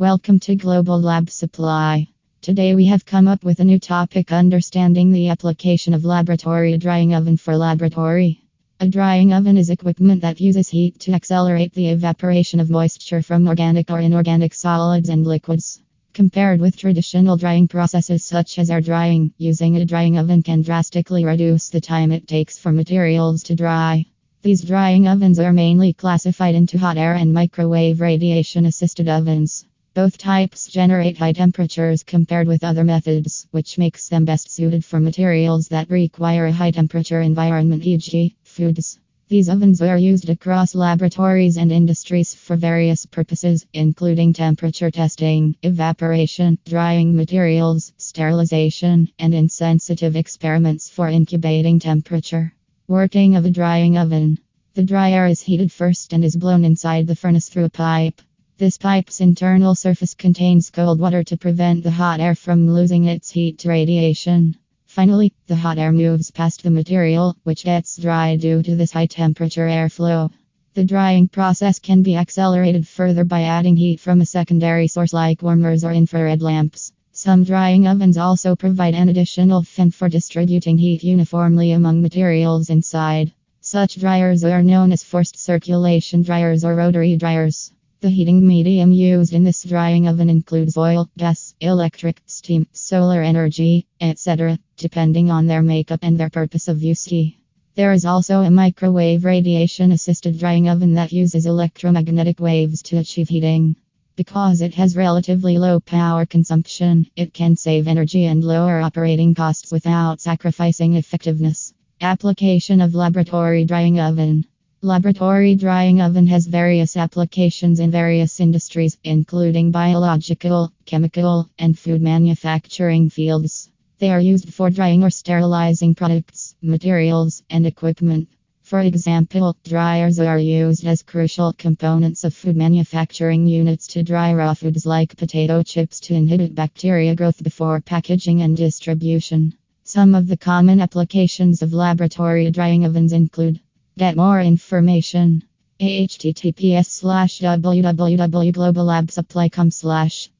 Welcome to Global Lab Supply. Today we have come up with a new topic understanding the application of laboratory drying oven for laboratory. A drying oven is equipment that uses heat to accelerate the evaporation of moisture from organic or inorganic solids and liquids. Compared with traditional drying processes such as air drying, using a drying oven can drastically reduce the time it takes for materials to dry. These drying ovens are mainly classified into hot air and microwave radiation assisted ovens. Both types generate high temperatures compared with other methods, which makes them best suited for materials that require a high temperature environment, e.g., foods. These ovens are used across laboratories and industries for various purposes, including temperature testing, evaporation, drying materials, sterilization, and insensitive experiments for incubating temperature. Working of a drying oven. The dry air is heated first and is blown inside the furnace through a pipe. This pipe's internal surface contains cold water to prevent the hot air from losing its heat to radiation. Finally, the hot air moves past the material, which gets dry due to this high temperature airflow. The drying process can be accelerated further by adding heat from a secondary source like warmers or infrared lamps. Some drying ovens also provide an additional fan for distributing heat uniformly among materials inside. Such dryers are known as forced circulation dryers or rotary dryers. The heating medium used in this drying oven includes oil, gas, electric, steam, solar energy, etc., depending on their makeup and their purpose of use. There is also a microwave radiation assisted drying oven that uses electromagnetic waves to achieve heating. Because it has relatively low power consumption, it can save energy and lower operating costs without sacrificing effectiveness. Application of laboratory drying oven. Laboratory drying oven has various applications in various industries, including biological, chemical, and food manufacturing fields. They are used for drying or sterilizing products, materials, and equipment. For example, dryers are used as crucial components of food manufacturing units to dry raw foods like potato chips to inhibit bacteria growth before packaging and distribution. Some of the common applications of laboratory drying ovens include Get more information. https slash www.globallabsupply.com slash